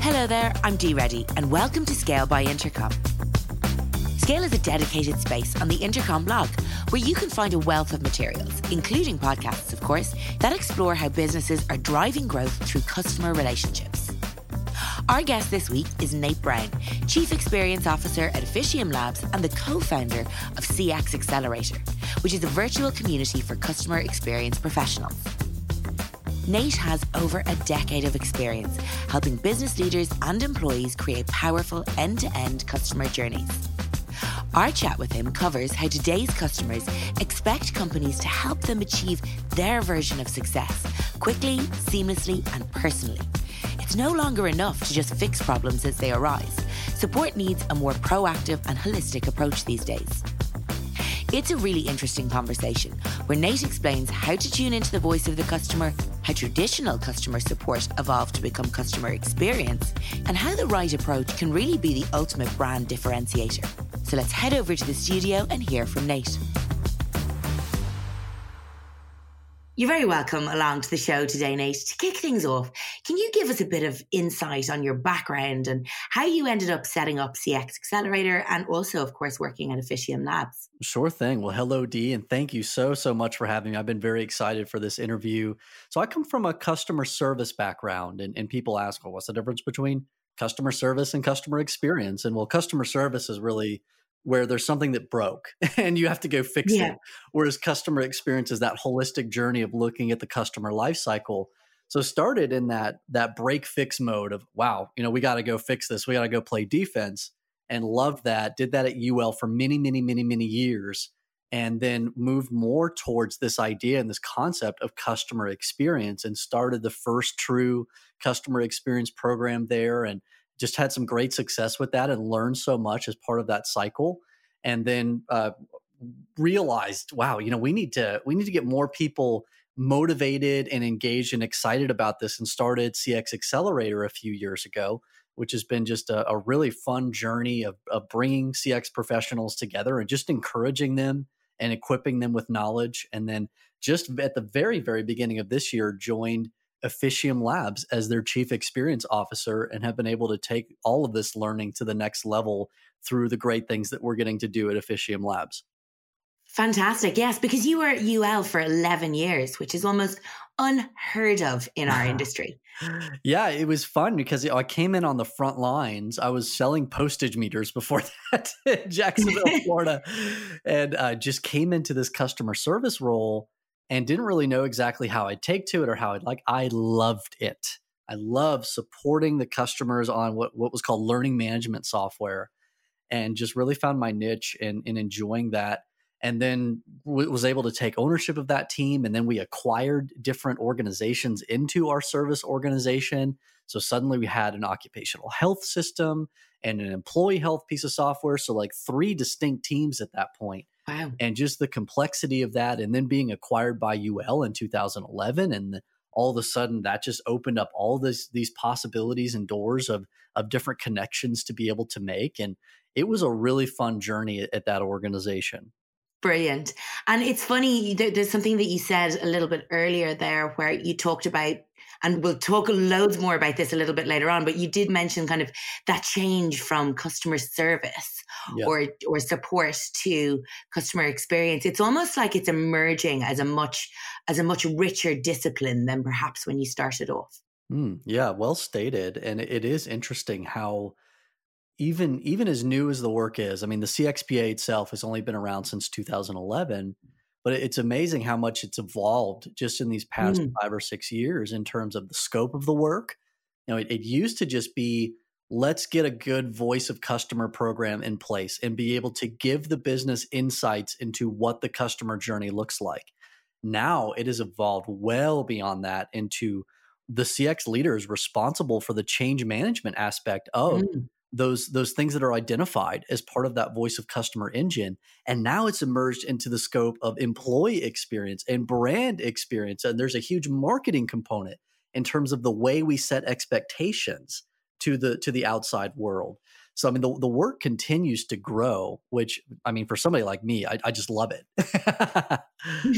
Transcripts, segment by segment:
Hello there, I'm Dee Reddy, and welcome to Scale by Intercom. Scale is a dedicated space on the Intercom blog where you can find a wealth of materials, including podcasts, of course, that explore how businesses are driving growth through customer relationships. Our guest this week is Nate Brown, Chief Experience Officer at Officium Labs and the co founder of CX Accelerator, which is a virtual community for customer experience professionals. Nate has over a decade of experience helping business leaders and employees create powerful end to end customer journeys. Our chat with him covers how today's customers expect companies to help them achieve their version of success quickly, seamlessly, and personally. It's no longer enough to just fix problems as they arise. Support needs a more proactive and holistic approach these days. It's a really interesting conversation where Nate explains how to tune into the voice of the customer, how traditional customer support evolved to become customer experience, and how the right approach can really be the ultimate brand differentiator. So let's head over to the studio and hear from Nate. You're very welcome along to the show today, Nate. To kick things off, can you give us a bit of insight on your background and how you ended up setting up CX Accelerator and also, of course, working at Officium Labs? Sure thing. Well, hello, Dee, and thank you so, so much for having me. I've been very excited for this interview. So, I come from a customer service background, and, and people ask, well, what's the difference between customer service and customer experience? And well, customer service is really where there's something that broke and you have to go fix yeah. it. Whereas customer experience is that holistic journey of looking at the customer life cycle. So started in that that break fix mode of wow, you know, we got to go fix this. We got to go play defense and loved that. Did that at UL for many many many many years and then moved more towards this idea and this concept of customer experience and started the first true customer experience program there and just had some great success with that and learned so much as part of that cycle and then uh, realized wow you know we need to we need to get more people motivated and engaged and excited about this and started cx accelerator a few years ago which has been just a, a really fun journey of, of bringing cx professionals together and just encouraging them and equipping them with knowledge and then just at the very very beginning of this year joined Officium Labs as their chief experience officer and have been able to take all of this learning to the next level through the great things that we're getting to do at Officium Labs. Fantastic. Yes, because you were at UL for 11 years, which is almost unheard of in our industry. Yeah, it was fun because I came in on the front lines. I was selling postage meters before that in Jacksonville, Florida, and uh, just came into this customer service role and didn't really know exactly how I'd take to it or how I'd like. I loved it. I love supporting the customers on what, what was called learning management software and just really found my niche in, in enjoying that. And then was able to take ownership of that team. And then we acquired different organizations into our service organization. So suddenly we had an occupational health system and an employee health piece of software. So, like three distinct teams at that point Wow. And just the complexity of that, and then being acquired by UL in 2011, and all of a sudden that just opened up all this these possibilities and doors of of different connections to be able to make, and it was a really fun journey at, at that organization. Brilliant. And it's funny, there's something that you said a little bit earlier there where you talked about and we'll talk loads more about this a little bit later on but you did mention kind of that change from customer service yeah. or or support to customer experience it's almost like it's emerging as a much as a much richer discipline than perhaps when you started off mm, yeah well stated and it is interesting how even even as new as the work is i mean the cxpa itself has only been around since 2011 but it's amazing how much it's evolved just in these past mm. five or six years in terms of the scope of the work. You know, it, it used to just be let's get a good voice of customer program in place and be able to give the business insights into what the customer journey looks like. Now it has evolved well beyond that into the CX leaders responsible for the change management aspect of mm those those things that are identified as part of that voice of customer engine and now it's emerged into the scope of employee experience and brand experience and there's a huge marketing component in terms of the way we set expectations to the to the outside world So I mean, the, the work continues to grow, which I mean, for somebody like me, I, I just love it.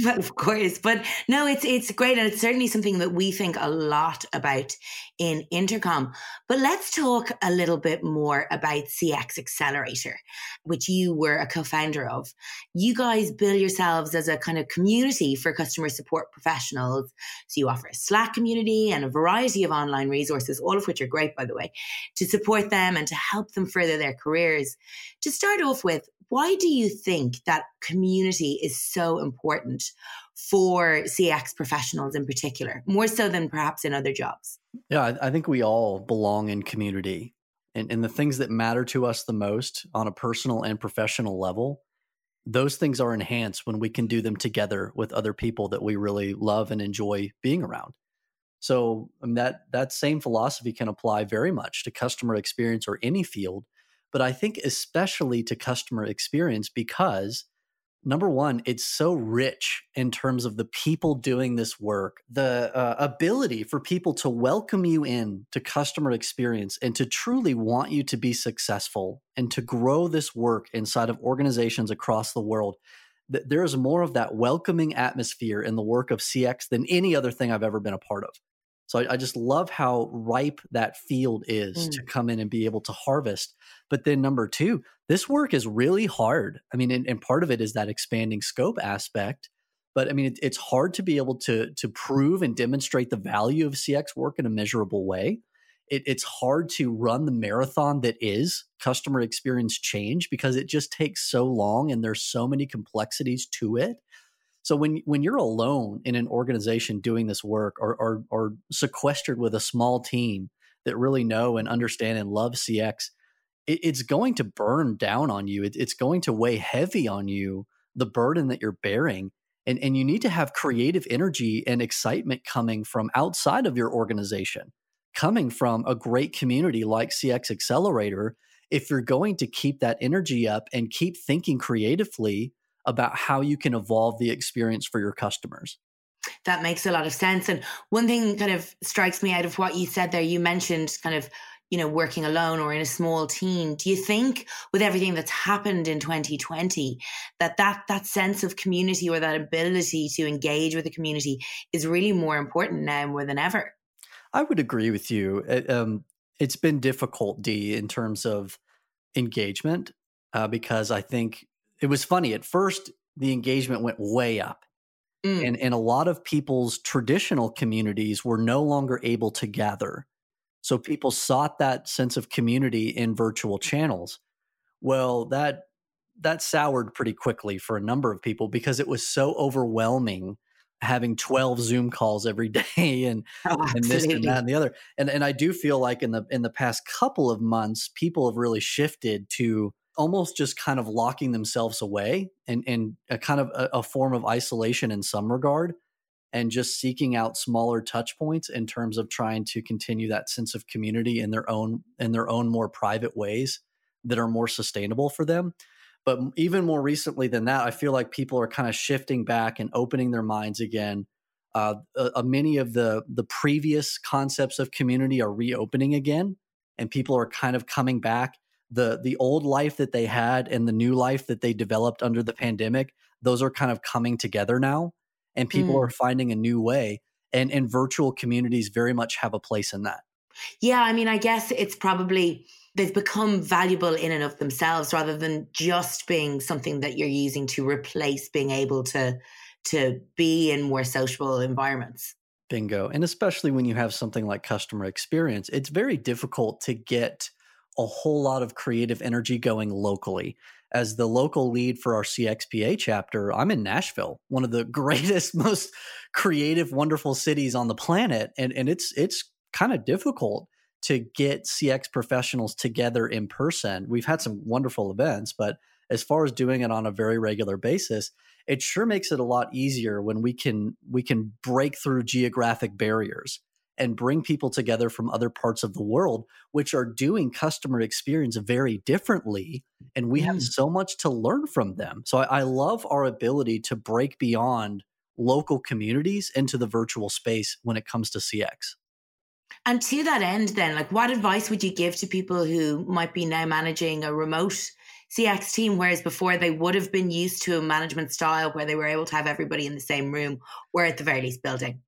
of course, but no, it's it's great, and it's certainly something that we think a lot about in Intercom. But let's talk a little bit more about CX Accelerator, which you were a co-founder of. You guys bill yourselves as a kind of community for customer support professionals. So you offer a Slack community and a variety of online resources, all of which are great, by the way, to support them and to help them further their careers. To start off with, why do you think that community is so important for CX professionals in particular, more so than perhaps in other jobs? Yeah, I think we all belong in community. And, and the things that matter to us the most on a personal and professional level, those things are enhanced when we can do them together with other people that we really love and enjoy being around. So I mean, that that same philosophy can apply very much to customer experience or any field but I think especially to customer experience because number one, it's so rich in terms of the people doing this work, the uh, ability for people to welcome you in to customer experience and to truly want you to be successful and to grow this work inside of organizations across the world. There is more of that welcoming atmosphere in the work of CX than any other thing I've ever been a part of. So I, I just love how ripe that field is mm. to come in and be able to harvest. But then number two, this work is really hard. I mean, and, and part of it is that expanding scope aspect. But I mean, it, it's hard to be able to to prove and demonstrate the value of CX work in a measurable way. It, it's hard to run the marathon that is customer experience change because it just takes so long and there's so many complexities to it so when when you're alone in an organization doing this work or, or, or sequestered with a small team that really know and understand and love CX, it, it's going to burn down on you. It, it's going to weigh heavy on you the burden that you're bearing. And, and you need to have creative energy and excitement coming from outside of your organization, coming from a great community like CX Accelerator. If you're going to keep that energy up and keep thinking creatively about how you can evolve the experience for your customers. That makes a lot of sense. And one thing kind of strikes me out of what you said there, you mentioned kind of, you know, working alone or in a small team. Do you think with everything that's happened in 2020 that that, that sense of community or that ability to engage with the community is really more important now more than ever? I would agree with you. It, um, it's been difficult, Dee, in terms of engagement, uh, because I think it was funny at first the engagement went way up mm. and and a lot of people's traditional communities were no longer able to gather. So people sought that sense of community in virtual channels. Well that that soured pretty quickly for a number of people because it was so overwhelming having 12 zoom calls every day and, oh, and this and that and the other. And and I do feel like in the in the past couple of months people have really shifted to almost just kind of locking themselves away and, and a kind of a, a form of isolation in some regard and just seeking out smaller touch points in terms of trying to continue that sense of community in their own in their own more private ways that are more sustainable for them. But even more recently than that i feel like people are kind of shifting back and opening their minds again. Uh, uh, many of the the previous concepts of community are reopening again and people are kind of coming back the the old life that they had and the new life that they developed under the pandemic those are kind of coming together now and people mm. are finding a new way and and virtual communities very much have a place in that yeah i mean i guess it's probably they've become valuable in and of themselves rather than just being something that you're using to replace being able to to be in more social environments bingo and especially when you have something like customer experience it's very difficult to get a whole lot of creative energy going locally. As the local lead for our CXPA chapter, I'm in Nashville, one of the greatest, most creative, wonderful cities on the planet. And, and it's it's kind of difficult to get CX professionals together in person. We've had some wonderful events, but as far as doing it on a very regular basis, it sure makes it a lot easier when we can we can break through geographic barriers and bring people together from other parts of the world, which are doing customer experience very differently. And we mm. have so much to learn from them. So I, I love our ability to break beyond local communities into the virtual space when it comes to CX. And to that end, then, like what advice would you give to people who might be now managing a remote CX team, whereas before they would have been used to a management style where they were able to have everybody in the same room or at the very least building?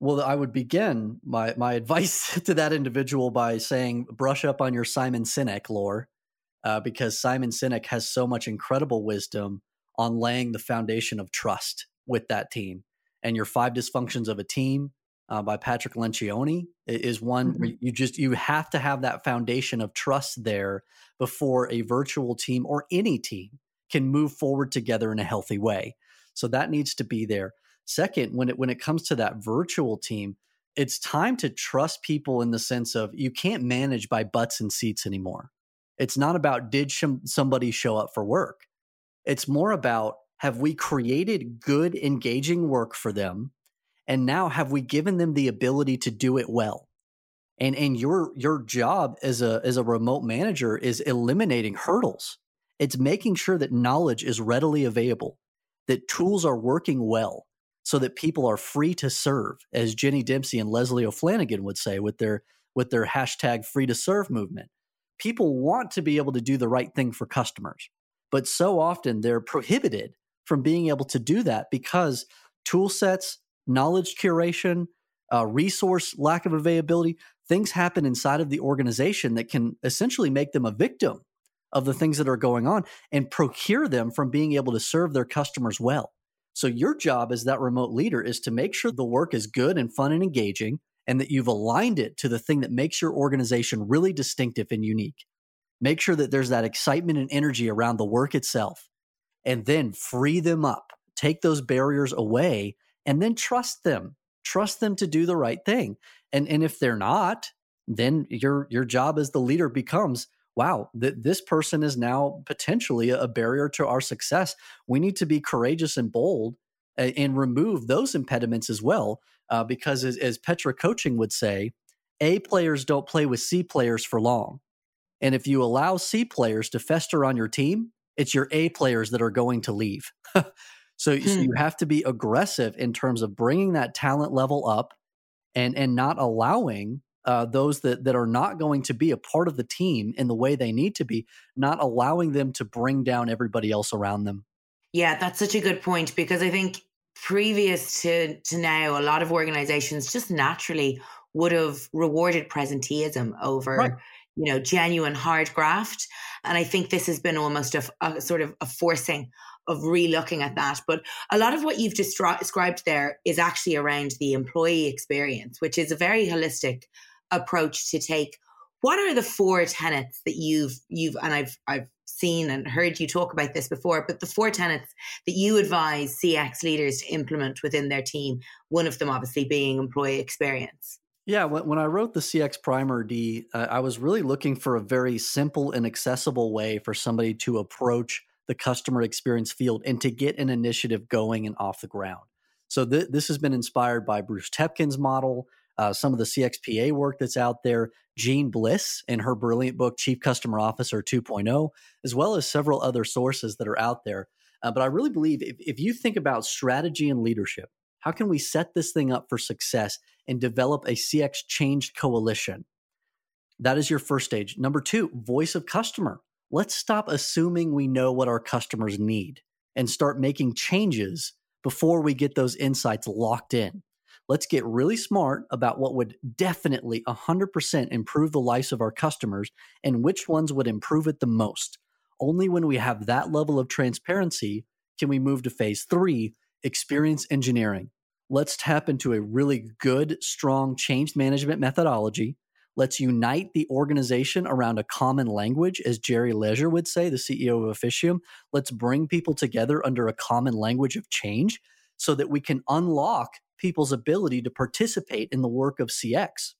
Well, I would begin my, my advice to that individual by saying brush up on your Simon Sinek lore, uh, because Simon Sinek has so much incredible wisdom on laying the foundation of trust with that team. And your five dysfunctions of a team uh, by Patrick Lencioni is one mm-hmm. where you just you have to have that foundation of trust there before a virtual team or any team can move forward together in a healthy way. So that needs to be there. Second, when it when it comes to that virtual team, it's time to trust people in the sense of you can't manage by butts and seats anymore. It's not about did somebody show up for work. It's more about have we created good engaging work for them and now have we given them the ability to do it well? And and your your job as a as a remote manager is eliminating hurdles. It's making sure that knowledge is readily available, that tools are working well, so that people are free to serve, as Jenny Dempsey and Leslie O'Flanagan would say with their with their hashtag free to serve movement. People want to be able to do the right thing for customers, but so often they're prohibited from being able to do that because tool sets, knowledge curation, uh, resource lack of availability, things happen inside of the organization that can essentially make them a victim of the things that are going on and procure them from being able to serve their customers well. So your job as that remote leader is to make sure the work is good and fun and engaging and that you've aligned it to the thing that makes your organization really distinctive and unique. Make sure that there's that excitement and energy around the work itself and then free them up. Take those barriers away and then trust them. Trust them to do the right thing. And and if they're not, then your your job as the leader becomes wow, th- this person is now potentially a barrier to our success. We need to be courageous and bold and, and remove those impediments as well. Uh, because as, as Petra Coaching would say, A players don't play with C players for long. And if you allow C players to fester on your team, it's your A players that are going to leave. so, hmm. so you have to be aggressive in terms of bringing that talent level up and and not allowing uh, those that that are not going to be a part of the team in the way they need to be, not allowing them to bring down everybody else around them. Yeah, that's such a good point because I think previous to to now, a lot of organizations just naturally would have rewarded presenteeism over. Right. You know, genuine hard graft. And I think this has been almost a, a sort of a forcing of re-looking at that. But a lot of what you've described there is actually around the employee experience, which is a very holistic approach to take. What are the four tenets that you've you've and I've I've seen and heard you talk about this before, but the four tenets that you advise CX leaders to implement within their team, one of them obviously being employee experience. Yeah, when, I wrote the CX Primer Dee, uh, I was really looking for a very simple and accessible way for somebody to approach the customer experience field and to get an initiative going and off the ground. So th- this has been inspired by Bruce Temkin's model, uh, some of the CXPA work that's out there, Jeanne Bliss in her brilliant book Chief Customer Officer 2.0, as well as several other sources that are out there. Uh, but I really believe if, if you think about strategy and leadership, how can we set this thing up for success and develop a CX changed coalition? That is your first stage. Number two, voice of customer let's stop assuming we know what our customers need and start making changes before we get those insights locked in. Let's get really smart about what would definitely 100% improve the lives of our customers and which ones would improve it the most. Only when we have that level of transparency can we move to phase three experience engineering. Let's tap into a really good, strong change management methodology Let's unite the organization around a common language, as Jerry Leisure would say, the CEO of Officium. Let's bring people together under a common language of change so that we can unlock people's ability to participate in the work of CX.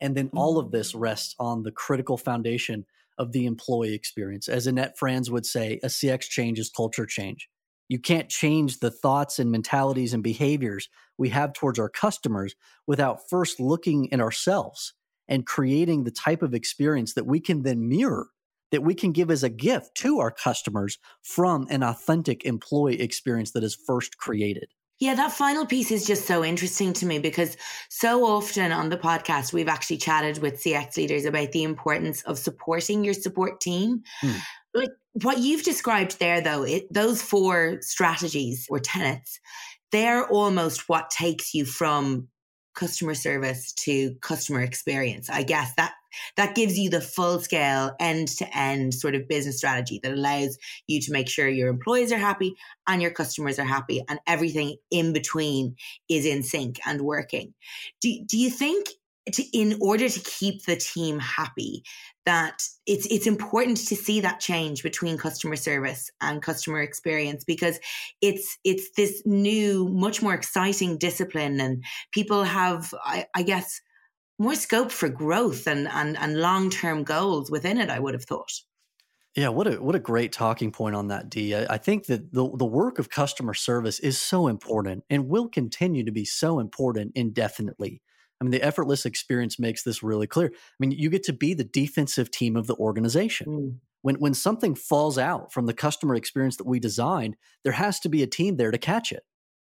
And then all of this mm. rests on the critical foundation of the employee experience. As Annette Franz would say, a CX change is culture change. You can't change the thoughts and mentalities and behaviors we have towards our customers without first looking at ourselves and creating the type of experience that we can then mirror, that we can give as a gift to our customers from an authentic employee experience that is first created. Yeah, that final piece is just so interesting to me because so often on the podcast, we've actually chatted with CX leaders about the importance of supporting your support team. Hmm. Like what you've described there, though, it, those four strategies or tenets, they're almost what takes you from customer service to customer experience. I guess that that gives you the full scale end to end sort of business strategy that allows you to make sure your employees are happy and your customers are happy and everything in between is in sync and working. Do, do you think to, in order to keep the team happy that it's it's important to see that change between customer service and customer experience because it's it's this new much more exciting discipline and people have I, I guess more scope for growth and and, and long-term goals within it i would have thought yeah, what a what a great talking point on that, Dee. I, I think that the the work of customer service is so important and will continue to be so important indefinitely. I mean, the effortless experience makes this really clear. I mean, you get to be the defensive team of the organization. Mm. When when something falls out from the customer experience that we designed, there has to be a team there to catch it.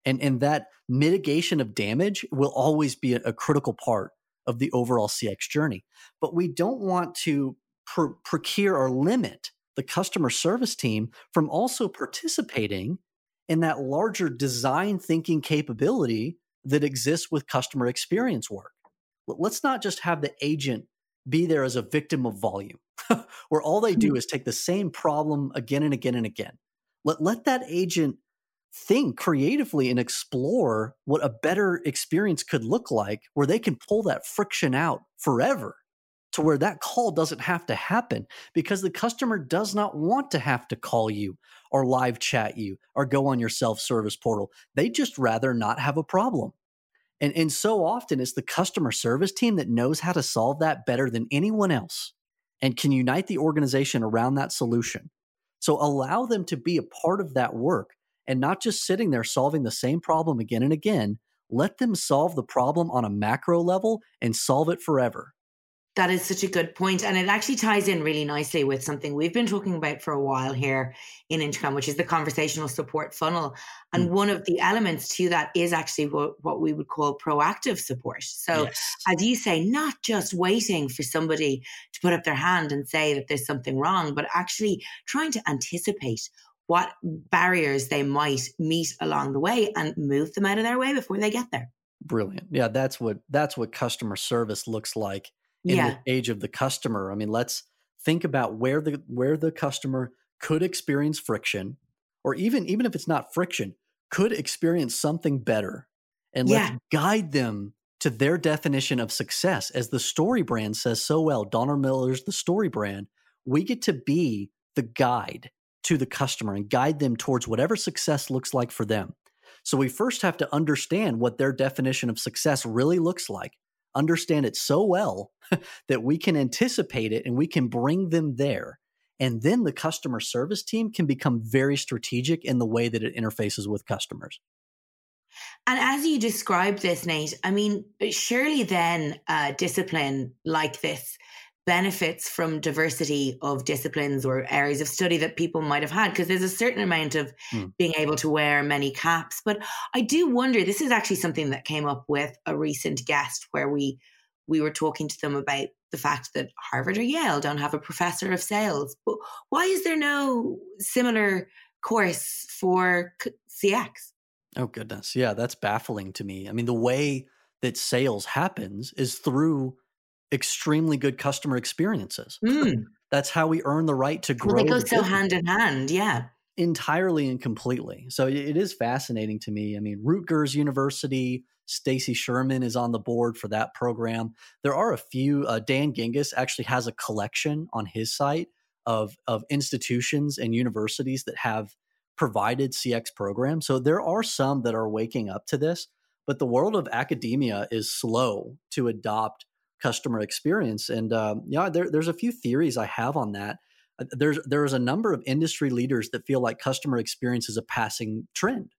And and that mitigation of damage will always be a, a critical part of the overall CX journey. But we don't want to pr- procure or limit the customer service team from also participating in that larger design thinking capability that exists with customer experience work. Let's not just have the agent be there as a victim of volume, where all they do mm-hmm. is take the same problem again and again and again. Let, let that agent think creatively and explore what a better experience could look like, where they can pull that friction out forever to where that call doesn't have to happen because the customer does not want to have to call you or live chat you or go on your self-service portal. They just rather not have a problem. And, and so often it's the customer service team that knows how to solve that better than anyone else and can unite the organization around that solution. So allow them to be a part of that work and not just sitting there solving the same problem again and again. Let them solve the problem on a macro level and solve it forever. That is such a good point. And it actually ties in really nicely with something we've been talking about for a while here in Intercom, which is the conversational support funnel. And mm. one of the elements to that is actually what, what we would call proactive support. So, yes. as you say, not just waiting for somebody to put up their hand and say that there's something wrong, but actually trying to anticipate what barriers they might meet along the way and move them out of their way before they get there. Brilliant. Yeah, that's what that's what customer service looks like in yeah. the age of the customer. I mean, let's think about where the where the customer could experience friction, or even even if it's not friction, could experience something better, and yeah. let's guide them to their definition of success. As the story brand says so well, Donald Miller's The Story Brand. We get to be the guide to the customer and guide them towards whatever success looks like for them. So we first have to understand what their definition of success really looks like understand it so well that we can anticipate it and we can bring them there. And then the customer service team can become very strategic in the way that it interfaces with customers. And as you describe this, Nate, I mean, surely then a discipline like this benefits from diversity of disciplines or areas of study that people might have had because there's a certain amount of mm. being able to wear many caps. But i do wonder this is actually something that came up with a recent guest where we we were talking to them about the fact that harvard or yale don't have a professor of sales. But why is there no similar course for cx oh goodness. Yeah that's baffling to me. I mean the way that sales happens is through extremely good customer experiences. Mm. That's how we earn the right to grow. Well, they go so hand in hand, yeah. Entirely and completely. So it is fascinating to me. I mean, Rutgers University, Stacy Sherman is on the board for that program. There are a few. Uh, Dan Gingiss actually has a collection on his site of of institutions and universities that have provided CX programs. So there are some that are waking up to this, but the world of academia is slow to adopt customer experience. And um, yeah, there, there's a few theories I have on that. Uh, there's there's a number of industry leaders that feel like customer experience is a passing trend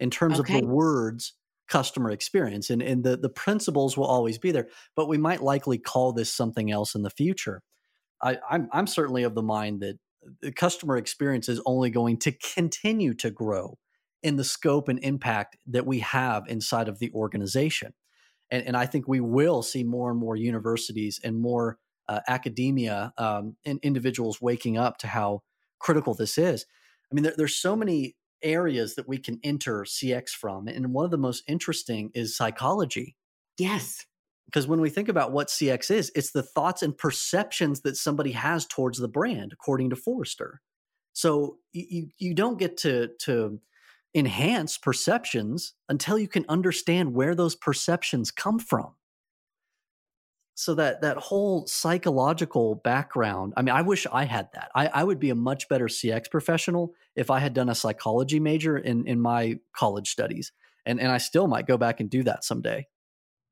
in terms okay. of the words customer experience and, and the, the principles will always be there but we might likely call this something else in the future I, I'm, I'm certainly of the mind that the customer experience is only going to continue to grow in the scope and impact that we have inside of the organization. And, and I think we will see more and more universities and more uh, academia um, and individuals waking up to how critical this is. I mean, there, there's so many areas that we can enter CX from. And one of the most interesting is psychology. Yes. Because when we think about what CX is, it's the thoughts and perceptions that somebody has towards the brand, according to Forrester. So you you don't get to to enhance perceptions until you can understand where those perceptions come from. So that that whole psychological background i mean i wish i had that. I, I would be a much better cx professional if i had done a psychology major in in my college studies. And and i still might go back and do that someday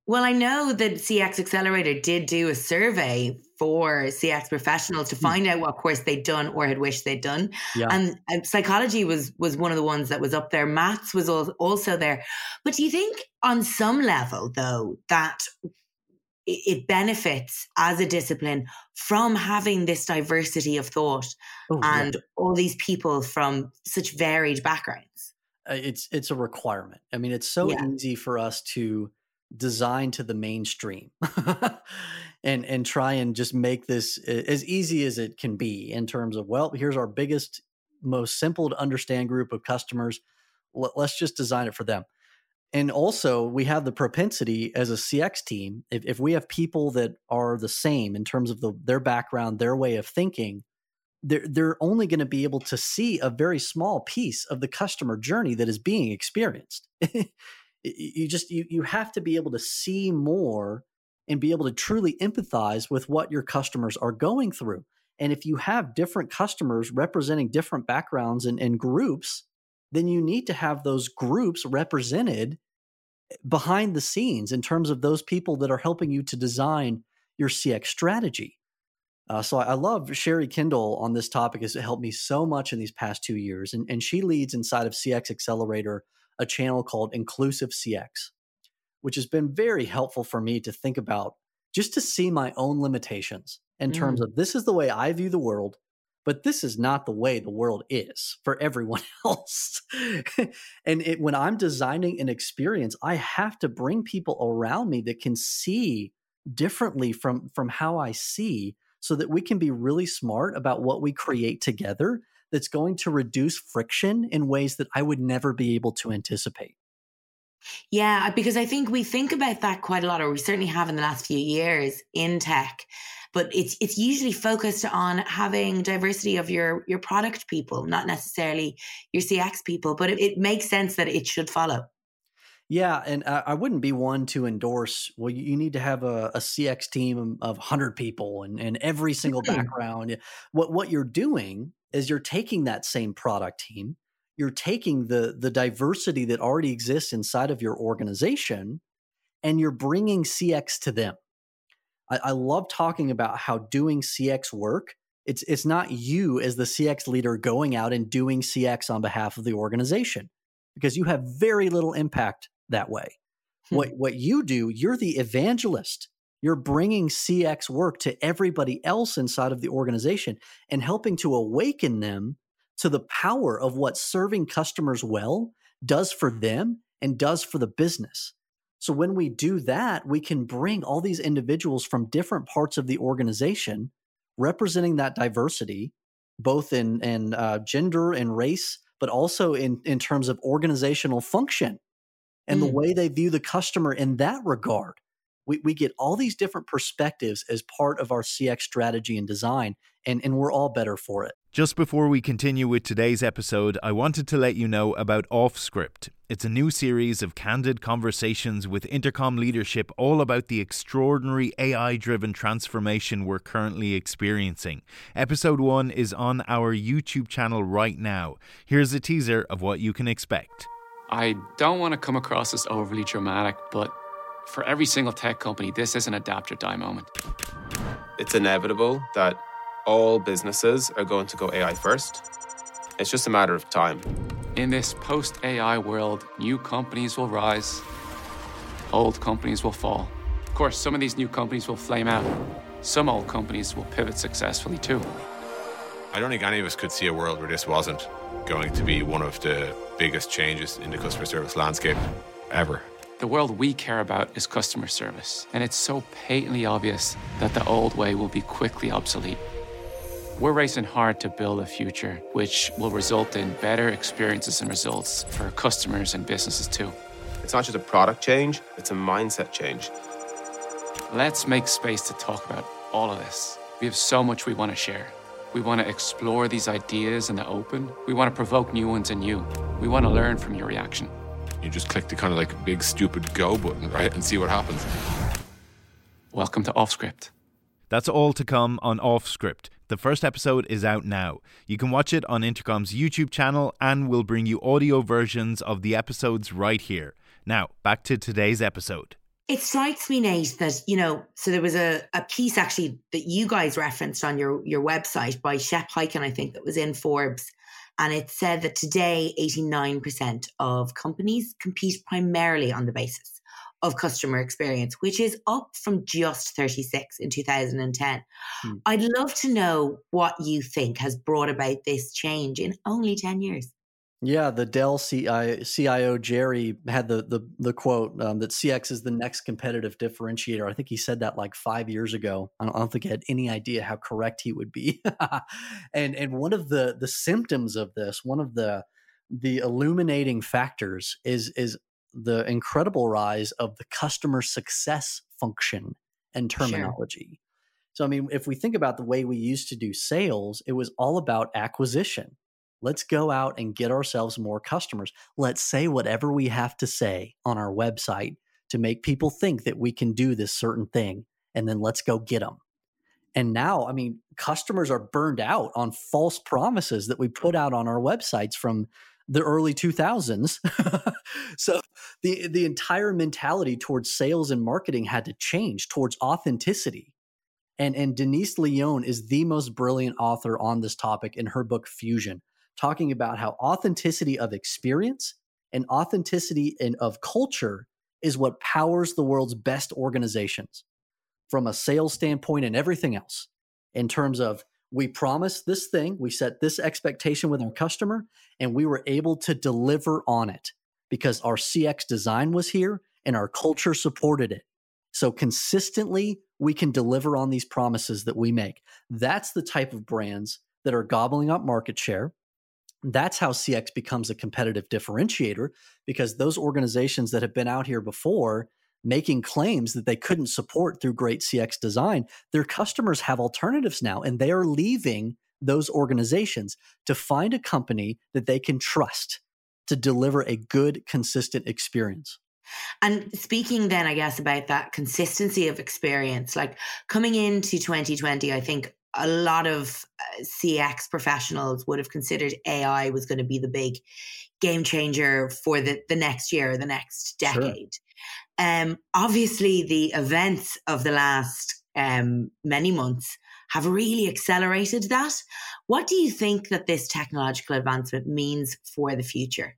well, I know that CX Accelerator did do a survey for CX professionals to hmm. find out what course they'd done or had wished they'd done. Yeah. And, and, psychology was was one of the ones that was up there. Maths was also there. But do you think on some level though that it benefits as a discipline from having this diversity of thought oh, and yeah. all these people from such varied backgrounds? Uh, it's it's a requirement. I mean, it's so yeah. easy for us to design to the mainstream and and try and just make this as easy as it can be in terms of well here's our biggest most simple to understand group of customers. Let's just design it for them. And also we have the propensity as a cx team if, if we have people that are the same in terms of the, their background their way of thinking they're, they're only going to be able to see a very small piece of the customer journey that is being experienced you just you you have to be able to see more and be able to truly empathize with what your customers are going through and if you have different customers representing different backgrounds and, and groups then you need to have those groups represented behind the scenes in terms of those people that are helping you to design your cx strategy uh, so I, love Sherry Kindle on this topic has helped me so much in these past two years. And, and she leads inside of CX Accelerator a channel called Inclusive CX, which has been very helpful for me to think about just to see my own limitations in mm. terms of this is the way I view the world, but this is not the way the world is for everyone else. and it, when I'm designing an experience, I have to bring people around me that can see differently from from how I see so that we can be really smart about what we create together that's going to reduce friction in ways that I would never be able to anticipate. Yeah, because I think we think about that quite a lot, or we certainly have in the last few years in tech. But it's it's usually focused on having diversity of your your product people, not necessarily your CX people. But it, it makes sense that it should follow. Yeah, and I, I, wouldn't be one to endorse. Well, you need to have a, a CX team of hundred people and, and every single background. What what you're doing is you're taking that same product team, you're taking the the diversity that already exists inside of your organization, and you're bringing CX to them. I, I love talking about how doing CX work. It's it's not you as the CX leader going out and doing CX on behalf of the organization because you have very little impact that way. Hmm. What what you do, you're the evangelist you're bringing CX work to everybody else inside of the organization and helping to awaken them to the power of what serving customers well does for them and does for the business. So when we do that, we can bring all these individuals from different parts of the organization representing that diversity, both in, in uh, gender and race, but also in, in terms of organizational function and mm. the way they view the customer in that regard we, we get all these different perspectives as part of our CX strategy and design, and, and we're all better for it. Just before we continue with today's episode, I wanted to let you know about Offscript. It's a new series of candid conversations with Intercom leadership all about the extraordinary AI driven transformation we're currently experiencing. Episode 1 is on our YouTube channel right now. Here's a teaser of what you can expect. I don't want to come across as overly dramatic, but for every single tech company, this is an adapt or die moment. It's inevitable that all businesses are going to go AI first. It's just a matter of time. In this post AI world, new companies will rise, old companies will fall. Of course, some of these new companies will flame out, some old companies will pivot successfully too. I don't think any of us could see a world where this wasn't going to be one of the biggest changes in the customer service landscape ever. The world we care about is customer service, and it's so patently obvious that the old way will be quickly obsolete. We're racing hard to build a future which will result in better experiences and results for customers and businesses too. It's not just a product change, it's a mindset change. Let's make space to talk about all of this. We have so much we want to share. We want to explore these ideas in the open. We want to provoke new ones in you. We want to learn from your reaction. You just click the kind of like big stupid go button, right? And see what happens. Welcome to OffScript. That's all to come on OffScript. The first episode is out now. You can watch it on Intercom's YouTube channel, and we'll bring you audio versions of the episodes right here. Now, back to today's episode. It strikes me, Nate, that, you know, so there was a, a piece actually that you guys referenced on your, your website by Shep Hyken, I think, that was in Forbes. And it said that today, 89% of companies compete primarily on the basis of customer experience, which is up from just 36 in 2010. Hmm. I'd love to know what you think has brought about this change in only 10 years. Yeah, the Dell CIO, CIO Jerry had the the, the quote um, that CX is the next competitive differentiator. I think he said that like five years ago. I don't, I don't think he had any idea how correct he would be. and and one of the the symptoms of this, one of the the illuminating factors is is the incredible rise of the customer success function and terminology. Sure. So, I mean, if we think about the way we used to do sales, it was all about acquisition. Let's go out and get ourselves more customers. Let's say whatever we have to say on our website to make people think that we can do this certain thing, and then let's go get them. And now, I mean, customers are burned out on false promises that we put out on our websites from the early 2000s. so the the entire mentality towards sales and marketing had to change towards authenticity. And and Denise Lee Yohn is the most brilliant author on this topic in her book Fusion, talking about how authenticity of experience and authenticity in, of culture is what powers the world's best organizations from a sales standpoint and everything else in terms of we promised this thing, we set this expectation with our customer, and we were able to deliver on it because our CX design was here and our culture supported it. So consistently, we can deliver on these promises that we make. That's the type of brands that are gobbling up market share. That's how CX becomes a competitive differentiator because those organizations that have been out here before making claims that they couldn't support through great CX design, their customers have alternatives now, and they are leaving those organizations to find a company that they can trust to deliver a good, consistent experience. And speaking then, I guess, about that consistency of experience, like coming into 2020, I think a lot of uh, CX professionals would have considered AI was going to be the big game changer for the, the next year, the next decade. Sure. Um, obviously, the events of the last um, many months have really accelerated that. What do you think that this technological advancement means for the future?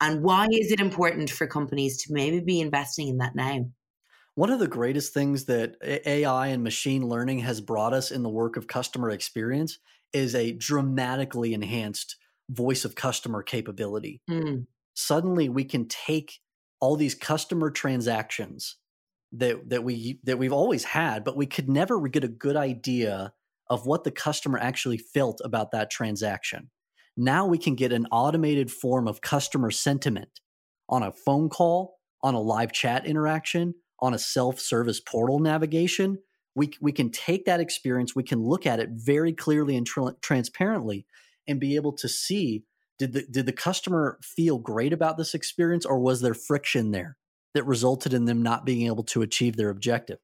And why is it important for companies to maybe be investing in that now? One of the greatest things that AI and machine learning has brought us in the work of customer experience is a dramatically enhanced voice of customer capability. Mm. Suddenly, we can take all these customer transactions that that we that we've always had, but we could never get a good idea of what the customer actually felt about that transaction. Now we can get an automated form of customer sentiment on a phone call, on a live chat interaction, on a self-service portal navigation. We we can take that experience, we can look at it very clearly and tr- transparently and be able to see did the did the customer feel great about this experience or was there friction there that resulted in them not being able to achieve their objective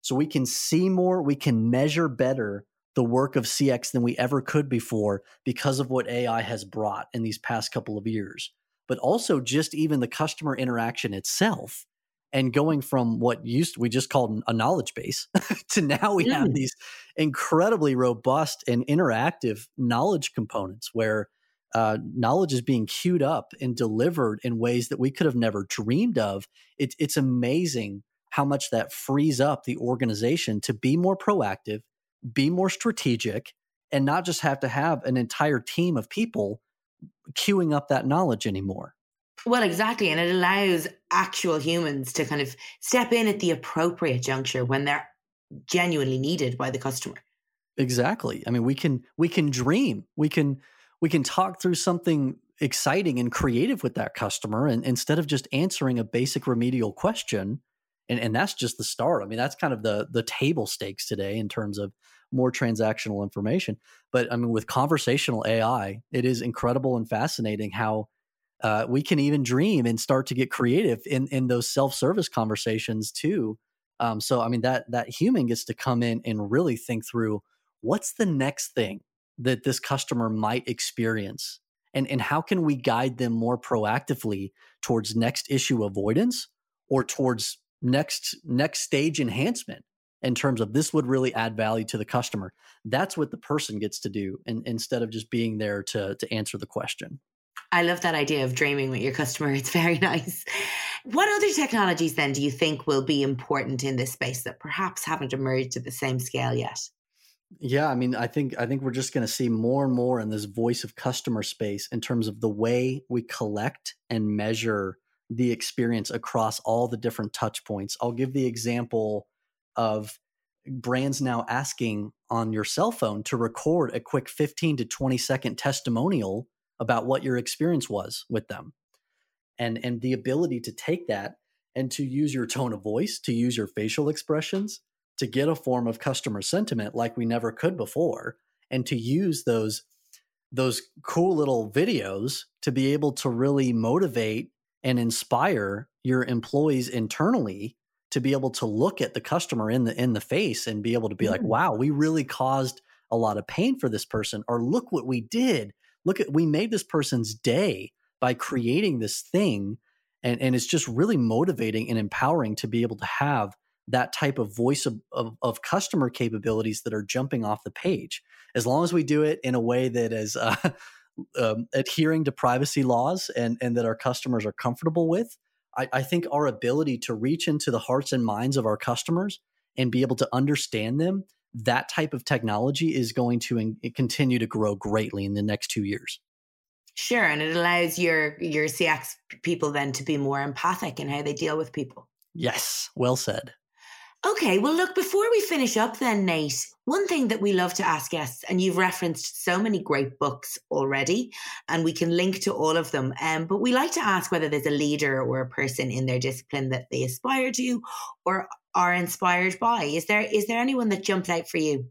so we can see more we can measure better the work of cx than we ever could before because of what ai has brought in these past couple of years but also just even the customer interaction itself and going from what used we just called a knowledge base to now we mm. have these incredibly robust and interactive knowledge components where uh, knowledge is being queued up and delivered in ways that we could have never dreamed of. It, it's amazing how much that frees up the organization to be more proactive, be more strategic, and not just have to have an entire team of people queuing up that knowledge anymore. Well, exactly. And it allows actual humans to kind of step in at the appropriate juncture when they're genuinely needed by the customer. Exactly. I mean, we can we can dream. We can we can talk through something exciting and creative with that customer and instead of just answering a basic remedial question and, and that's just the start i mean that's kind of the the table stakes today in terms of more transactional information but i mean with conversational ai it is incredible and fascinating how uh, we can even dream and start to get creative in in those self-service conversations too. Um, so i mean that that human gets to come in and really think through what's the next thing that this customer might experience and and how can we guide them more proactively towards next issue avoidance or towards next next stage enhancement in terms of this would really add value to the customer. That's what the person gets to do and, instead of just being there to to answer the question I love that idea of dreaming with your customer. It's very nice. What other technologies then do you think will be important in this space that perhaps haven't emerged at the same scale yet? Yeah, I mean, I think I think we're just going to see more and more in this voice of customer space in terms of the way we collect and measure the experience across all the different touch points. I'll give the example of brands now asking on your cell phone to record a quick 15 to 20 second testimonial about what your experience was with them. And and the ability to take that and to use your tone of voice, to use your facial expressions, to get a form of customer sentiment like we never could before and to use those those cool little videos to be able to really motivate and inspire your employees internally to be able to look at the customer in the in the face and be able to be mm. like wow we really caused a lot of pain for this person or look what we did look at we made this person's day by creating this thing and and it's just really motivating and empowering to be able to have that type of voice of, of, of, customer capabilities that are jumping off the page. As long as we do it in a way that is uh, um, adhering to privacy laws and, and that our customers are comfortable with, I, I think our ability to reach into the hearts and minds of our customers and be able to understand them, that type of technology is going to in, continue to grow greatly in the next two years. Sure, and it allows your your CX people then to be more empathic in how they deal with people. Yes, well said. Okay, well, look, before we finish up, then, Nate, one thing that we love to ask guests, and you've referenced so many great books already, and we can link to all of them. Um, but we like to ask whether there's a leader or a person in their discipline that they aspire to or are inspired by. Is there is there anyone that jumps out for you?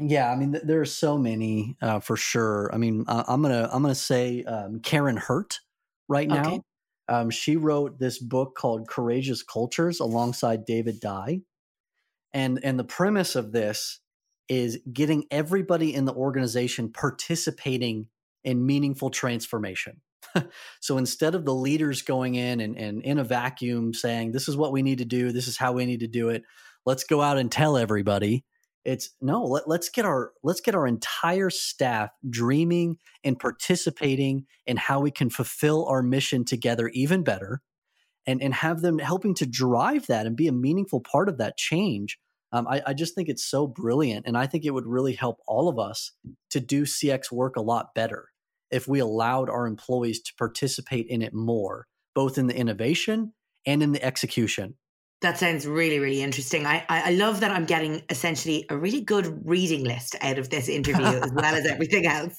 Yeah, I mean, th- there are so many uh, for sure. I mean, uh, I'm gonna I'm gonna say um, Karin Hurt right now. Okay. Um, she wrote this book called Courageous Cultures alongside David Dye and and the premise of this is getting everybody in the organization participating in meaningful transformation. So instead of the leaders going in and, and in a vacuum saying this is what we need to do. This is how we need to do it. Let's go out and tell everybody it's no let, let's get our let's get our entire staff dreaming and participating in how we can fulfill our mission together even better and and have them helping to drive that and be a meaningful part of that change um, I, I, just think it's so brilliant. And I think it would really help all of us to do CX work a lot better if we allowed our employees to participate in it more, both in the innovation and in the execution. That sounds really, really interesting. I, I love that I'm getting essentially a really good reading list out of this interview as well as everything else.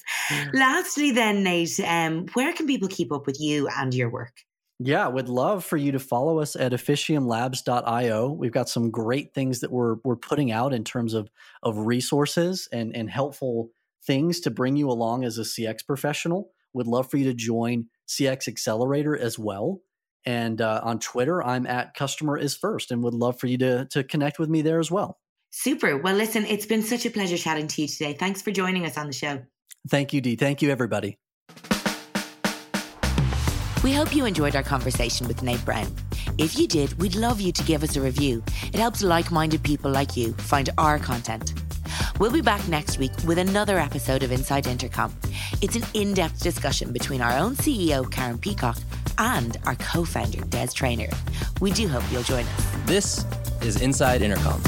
Lastly, then, Nate, um, where can people keep up with you and your work? Yeah, would love for you to follow us at officiumlabs.io. We've got some great things that we're we're putting out in terms of of resources and and helpful things to bring you along as a CX professional. Would love for you to join CX Accelerator as well. And uh, on Twitter, I'm at customer is first and would love for you to to connect with me there as well. Super. Well, listen, it's been such a pleasure chatting to you today. Thanks for joining us on the show. Thank you, Dee. Thank you, everybody. We hope you enjoyed our conversation with Nate Brown. If you did, we'd love you to give us a review. It helps like minded people like you find our content. We'll be back next week with another episode of Inside Intercom. It's an in depth discussion between our own CEO, Karen Peacock, and our co founder, Des Traynor. We do hope you'll join us. This is Inside Intercom.